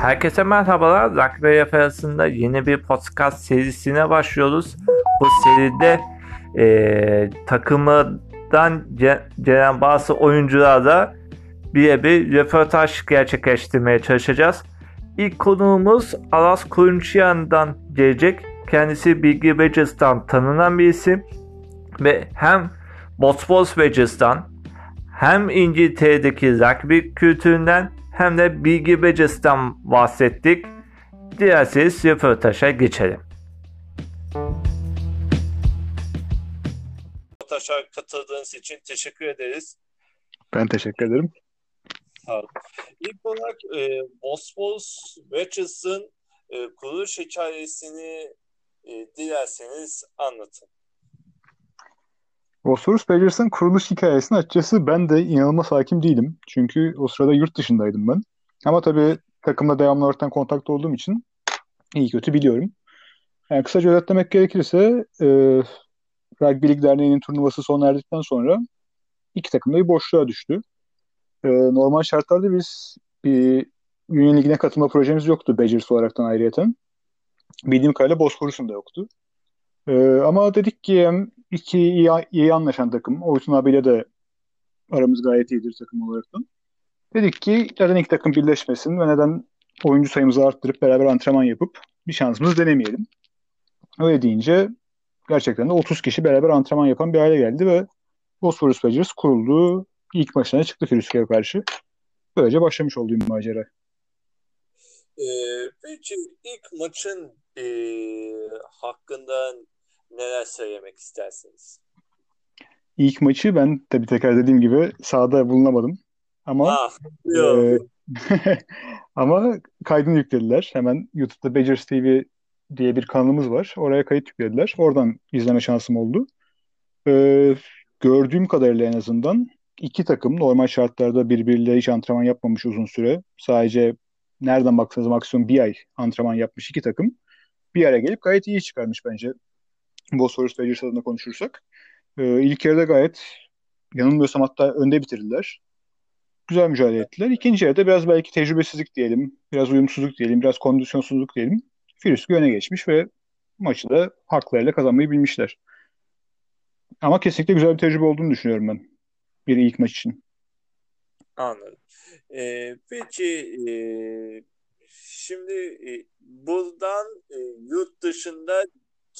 Herkese merhabalar. Rugby arasında yeni bir podcast serisine başlıyoruz. Bu seride e, takımdan gelen bazı oyuncularla birebir röportaj gerçekleştirmeye çalışacağız. İlk konuğumuz Aras Kurunçiyan'dan gelecek. Kendisi Bilgi Badgers'tan tanınan bir isim ve hem Bosphorus Badgers'tan hem İngiltere'deki rugby kültüründen hem de Bilgi Badgers'tan bahsettik. Dilerseniz röportaja geçelim. Röportaja katıldığınız için teşekkür ederiz. Ben teşekkür ederim. Sağ İlk olarak e, Bosphorus Badgers'ın e, kuruluş hikayesini e, dilerseniz anlatın. Bosphorus Badgers'ın kuruluş hikayesini açıkçası ben de inanılmaz hakim değilim. Çünkü o sırada yurt dışındaydım ben. Ama tabii takımla devamlı ortadan kontakta olduğum için iyi kötü biliyorum. Yani kısaca özetlemek gerekirse e, Rugby Lig Derneği'nin turnuvası sona erdikten sonra iki takım da bir boşluğa düştü. E, normal şartlarda biz bir Union Ligi'ne katılma projemiz yoktu Badgers olaraktan ayrıyeten. Bildiğim kadarıyla Bosphorus'un da yoktu. Ee, ama dedik ki hem iki iyi, iyi anlaşan takım. Oytun abiyle de aramız gayet iyidir takım olaraktan. Dedik ki neden iki takım birleşmesin ve neden oyuncu sayımızı arttırıp beraber antrenman yapıp bir şansımızı denemeyelim. Öyle deyince gerçekten de 30 kişi beraber antrenman yapan bir hale geldi ve Bosphorus Badgers kuruldu. İlk maçına çıktı Firuzke'ye karşı. Böylece başlamış olduğum macera. Ee, peki ilk maçın e, hakkında neler söylemek istersiniz? İlk maçı ben tabii tekrar dediğim gibi sahada bulunamadım. Ama ah, e, ama kaydını yüklediler. Hemen YouTube'da Badgers TV diye bir kanalımız var. Oraya kayıt yüklediler. Oradan izleme şansım oldu. Ee, gördüğüm kadarıyla en azından iki takım normal şartlarda birbiriyle hiç antrenman yapmamış uzun süre. Sadece nereden baksanız maksimum bir ay antrenman yapmış iki takım bir araya gelip gayet iyi çıkarmış bence. Bosphorus Badgers adına konuşursak. Ee, ilk yarıda gayet yanılmıyorsam hatta önde bitirdiler. Güzel mücadele ettiler. İkinci yarıda biraz belki tecrübesizlik diyelim, biraz uyumsuzluk diyelim, biraz kondisyonsuzluk diyelim. Firüskü öne geçmiş ve maçı da haklarıyla kazanmayı bilmişler. Ama kesinlikle güzel bir tecrübe olduğunu düşünüyorum ben. Bir ilk maç için. Anladım. Ee, peki e, şimdi e, buradan e, yurt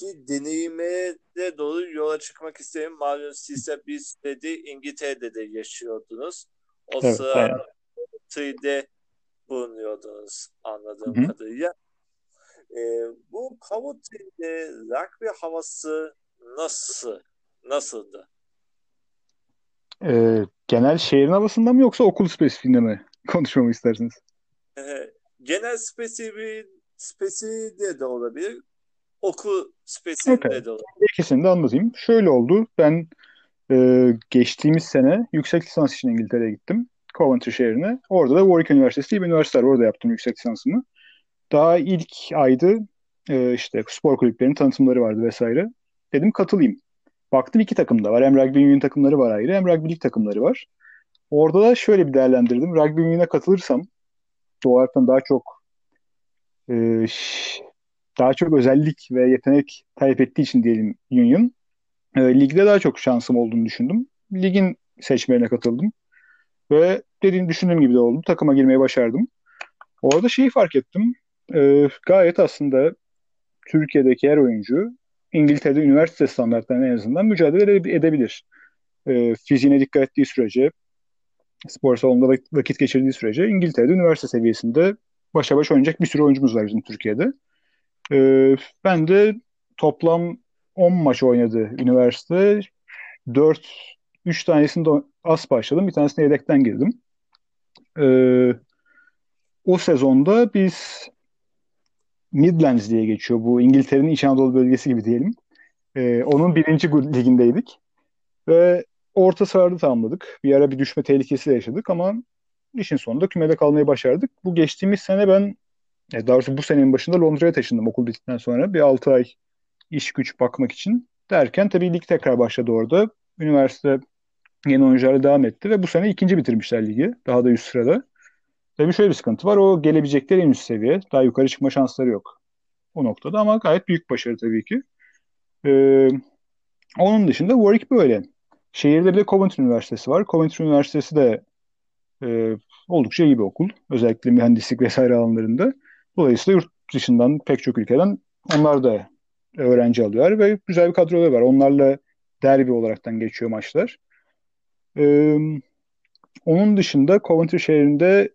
dışındaki deneyime de doğru yola çıkmak isterim. Malum siz de bir sürede İngiltere'de de yaşıyordunuz. O evet, sıra Tüy'de bulunuyordunuz anladığım Hı-hı. kadarıyla. E, bu Coventry'de rugby havası nasıl? Nasıldı? E, genel şehrin havasında mı yoksa okul spesifiğinde mi konuşmamı istersiniz? E, genel spesifi, spesifiğinde de olabilir. Okul spesifiğinde okay. de. İkisini de anlatayım. Şöyle oldu. Ben e, geçtiğimiz sene yüksek lisans için İngiltere'ye gittim. Coventry şehrine. Orada da Warwick Üniversitesi diye bir üniversite var. Orada yaptım yüksek lisansımı. Daha ilk aydı e, işte spor kulüplerinin tanıtımları vardı vesaire. Dedim katılayım. Baktım iki takım da var. Hem Rugby Union takımları var ayrı hem Rugby League takımları var. Orada da şöyle bir değerlendirdim. Rugby Union'a katılırsam doğal daha çok e, daha çok özellik ve yetenek talep ettiği için diyelim Union. E, ligde daha çok şansım olduğunu düşündüm. Ligin seçmelerine katıldım. Ve dediğim düşündüğüm gibi de oldu. Takıma girmeyi başardım. Orada şeyi fark ettim. E, gayet aslında Türkiye'deki her oyuncu İngiltere'de üniversite standartlarına en azından mücadele edebilir. E, fiziğine dikkat ettiği sürece, spor salonunda vakit geçirdiği sürece İngiltere'de üniversite seviyesinde başa baş oynayacak bir sürü oyuncumuz var bizim Türkiye'de. E, ben de toplam 10 maç oynadı üniversite. 4 3 tanesinde az başladım. Bir tanesine yedekten girdim. Ee, o sezonda biz Midlands diye geçiyor. Bu İngiltere'nin İç Anadolu bölgesi gibi diyelim. Ee, onun birinci ligindeydik. Ve orta sırada tamamladık. Bir ara bir düşme tehlikesi de yaşadık ama işin sonunda kümede kalmayı başardık. Bu geçtiğimiz sene ben daha doğrusu bu senenin başında Londra'ya taşındım okul bittikten sonra. Bir 6 ay iş güç bakmak için. Derken tabii lig tekrar başladı orada. Üniversite yeni oyuncularla devam etti ve bu sene ikinci bitirmişler ligi. Daha da üst sırada. Tabii şöyle bir sıkıntı var. O gelebilecekleri en üst seviye. Daha yukarı çıkma şansları yok o noktada ama gayet büyük başarı tabii ki. Ee, onun dışında Warwick böyle. Şehirde bir de Coventry Üniversitesi var. Coventry Üniversitesi de e, oldukça iyi bir okul. Özellikle mühendislik vesaire alanlarında. Dolayısıyla yurt dışından pek çok ülkeden onlar da öğrenci alıyorlar ve güzel bir kadroları var. Onlarla derbi olaraktan geçiyor maçlar. Ee, onun dışında Coventry şehrinde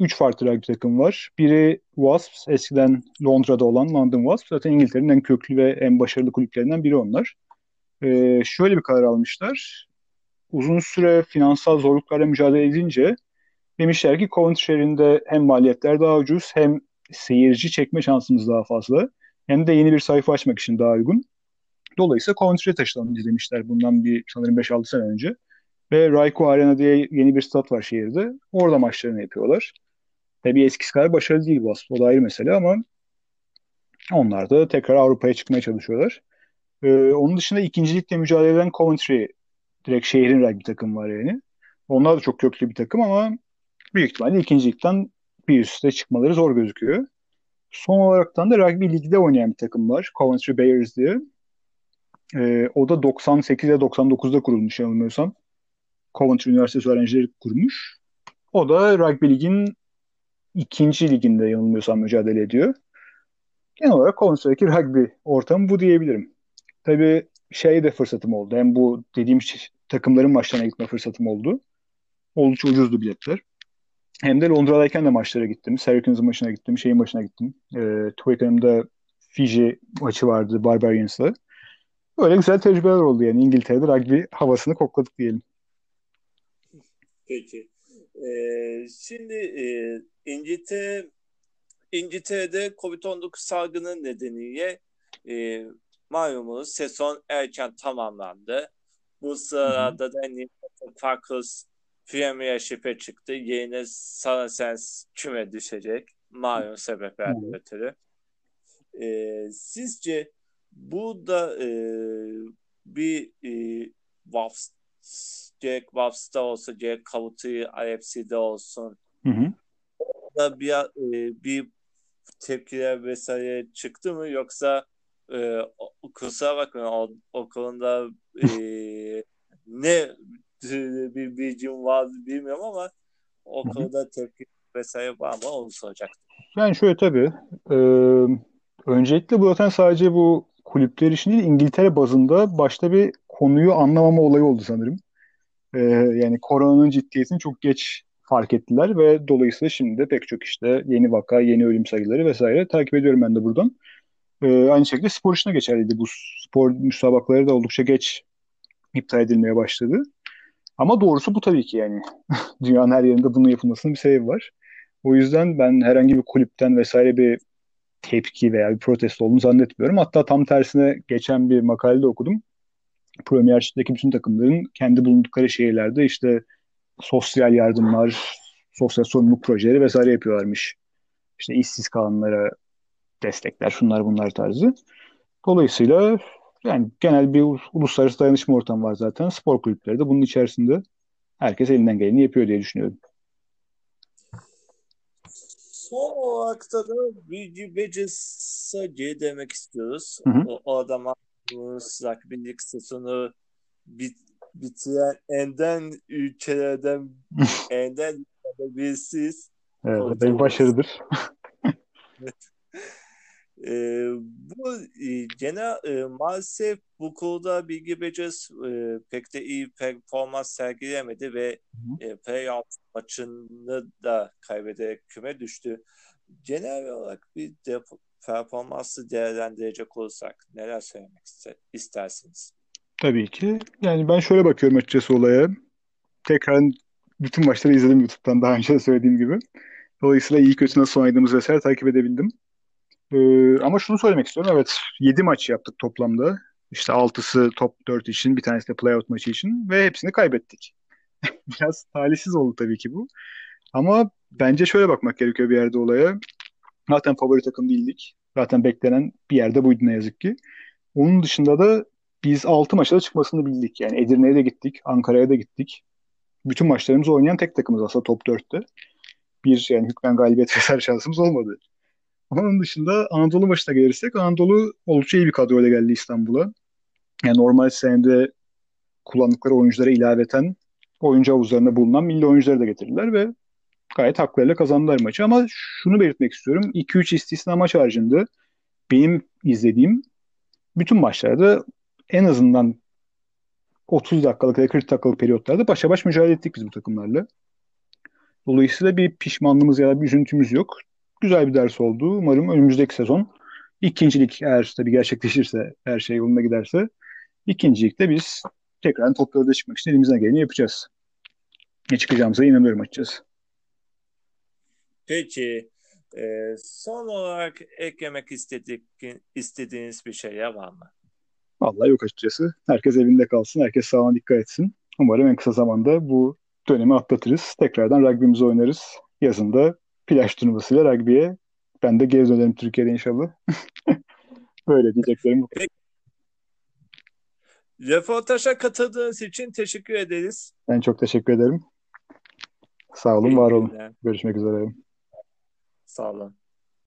3 farklı rugby takım var. Biri Wasps, eskiden Londra'da olan London Wasps. Zaten İngiltere'nin en köklü ve en başarılı kulüplerinden biri onlar. Ee, şöyle bir karar almışlar. Uzun süre finansal zorluklarla mücadele edince demişler ki Coventry şehrinde hem maliyetler daha ucuz hem seyirci çekme şansımız daha fazla. Hem de yeni bir sayfa açmak için daha uygun. Dolayısıyla Coventry'ye taşınalım demişler bundan bir sanırım 5-6 sene önce. Ve Rayco Arena diye yeni bir stat var şehirde. Orada maçlarını yapıyorlar. Tabii eskisi kadar başarılı değil Wasp. O da ayrı mesele ama onlar da tekrar Avrupa'ya çıkmaya çalışıyorlar. Ee, onun dışında ikincilikle mücadele eden Coventry direkt şehrin rugby takım var yani. Onlar da çok köklü bir takım ama büyük ihtimalle ikincilikten bir üste çıkmaları zor gözüküyor. Son olaraktan da rugby ligde oynayan bir takım var. Coventry Bears diye. Ee, o da 98 ile 99'da kurulmuş yanılmıyorsam. Coventry Üniversitesi öğrencileri kurmuş. O da rugby ligin ikinci liginde yanılmıyorsam mücadele ediyor. Genel olarak Coventry'deki rugby ortamı bu diyebilirim. Tabii şey de fırsatım oldu. Hem bu dediğim takımların maçlarına gitme fırsatım oldu. Oldukça ucuzdu biletler. Hem de Londra'dayken de maçlara gittim. Syracuse'un maçına gittim. Şeyin maçına gittim. E, Twickenham'da Fiji maçı vardı Barbarians'la. Böyle güzel tecrübeler oldu yani. İngiltere'de rugby havasını kokladık diyelim. Peki. Ee, şimdi e, İngiltere İngiltere'de Covid-19 salgını nedeniyle e, malumunuz sezon erken tamamlandı. Bu sırada da Newcastle Falcons Premiership'e çıktı. Yerine Saracens küme düşecek. Malum sebeplerden ötürü. E, sizce bu da e, bir e, Wasps, gerek Waps'ta olsa gerek Kavutu'yu IFC'de olsun hı hı. da bir, e, bir tepkiler vesaire çıktı mı yoksa e, kusura bakmayın o, okulunda e, ne bir bilgim var bilmiyorum ama okulda tepki vesaire var mı onu soracaktım. Yani şöyle tabii e, öncelikle bu zaten sadece bu kulüpler için değil İngiltere bazında başta bir konuyu anlamama olayı oldu sanırım. E, yani koronanın ciddiyetini çok geç fark ettiler ve dolayısıyla şimdi de pek çok işte yeni vaka, yeni ölüm sayıları vesaire takip ediyorum ben de buradan. Ee, aynı şekilde spor işine geçerliydi. Bu spor müsabakaları da oldukça geç iptal edilmeye başladı. Ama doğrusu bu tabii ki yani. Dünyanın her yerinde bunun yapılmasının bir sebebi var. O yüzden ben herhangi bir kulüpten vesaire bir tepki veya bir protesto olduğunu zannetmiyorum. Hatta tam tersine geçen bir makalede okudum. Premier Lig'deki bütün takımların kendi bulundukları şehirlerde işte sosyal yardımlar, sosyal sorumluluk projeleri vesaire yapıyorlarmış. İşte işsiz kalanlara destekler, şunlar bunlar tarzı. Dolayısıyla yani genel bir uluslararası dayanışma ortamı var zaten. Spor kulüpleri de bunun içerisinde herkes elinden geleni yapıyor diye düşünüyorum. Son olarak da Bilgi Becis'e geri demek istiyoruz. Hı hı. O, o adama birlik sezonu bit, bitiren enden ülkelerden enden birisiyiz. Evet, bir başarıdır. e, bu e, gene e, maalesef bu konuda Bilgi Becez e, pek de iyi performans sergileyemedi ve e, playoff maçını da kaybederek küme düştü. Genel olarak bir de, performansı değerlendirecek olursak neler söylemek istersiniz? Tabii ki. Yani ben şöyle bakıyorum açıkçası olaya. Tekrar bütün maçları izledim YouTube'dan daha önce de söylediğim gibi. Dolayısıyla iyi kötü nasıl oynadığımız vesaire takip edebildim. Ee, ama şunu söylemek istiyorum. Evet 7 maç yaptık toplamda. İşte 6'sı top 4 için, bir tanesi de playout maçı için ve hepsini kaybettik. Biraz talihsiz oldu tabii ki bu. Ama bence şöyle bakmak gerekiyor bir yerde olaya. Zaten favori takım değildik. Zaten beklenen bir yerde buydu ne yazık ki. Onun dışında da biz 6 maçta çıkmasını bildik. Yani Edirne'ye de gittik, Ankara'ya da gittik. Bütün maçlarımızı oynayan tek takımız aslında top 4'te. bir yani hükmen galibiyet vesaire şansımız olmadı. Onun dışında Anadolu maçına gelirsek Anadolu oldukça iyi bir kadroyla geldi İstanbul'a. Yani normal senede kullandıkları oyunculara ilaveten oyuncu havuzlarında bulunan milli oyuncuları da getirdiler ve gayet haklarıyla kazandılar maçı. Ama şunu belirtmek istiyorum. 2-3 istisna maç haricinde benim izlediğim bütün maçlarda en azından 30 dakikalık ya 40 dakikalık periyotlarda başa baş mücadele ettik biz bu takımlarla. Dolayısıyla bir pişmanlığımız ya da bir üzüntümüz yok. Güzel bir ders oldu. Umarım önümüzdeki sezon ikincilik eğer tabii gerçekleşirse her şey yolunda giderse ikincilikte biz tekrar toplarda çıkmak için elimizden geleni yapacağız. Ne çıkacağımıza inanıyorum açıkçası. Peki e, son olarak eklemek istedik, istediğiniz bir şey var mı? Vallahi yok açıkçası. Herkes evinde kalsın, herkes sağlığına dikkat etsin. Umarım en kısa zamanda bu dönemi atlatırız. Tekrardan rugby'mizi oynarız. Yazında plaj turnuvasıyla rugby'ye ben de geri dönerim Türkiye'de inşallah. Böyle diyeceklerim bu. Peki. Röportaja katıldığınız için teşekkür ederiz. Ben çok teşekkür ederim. Sağ olun, var olun. Görüşmek üzere. Sağ olun.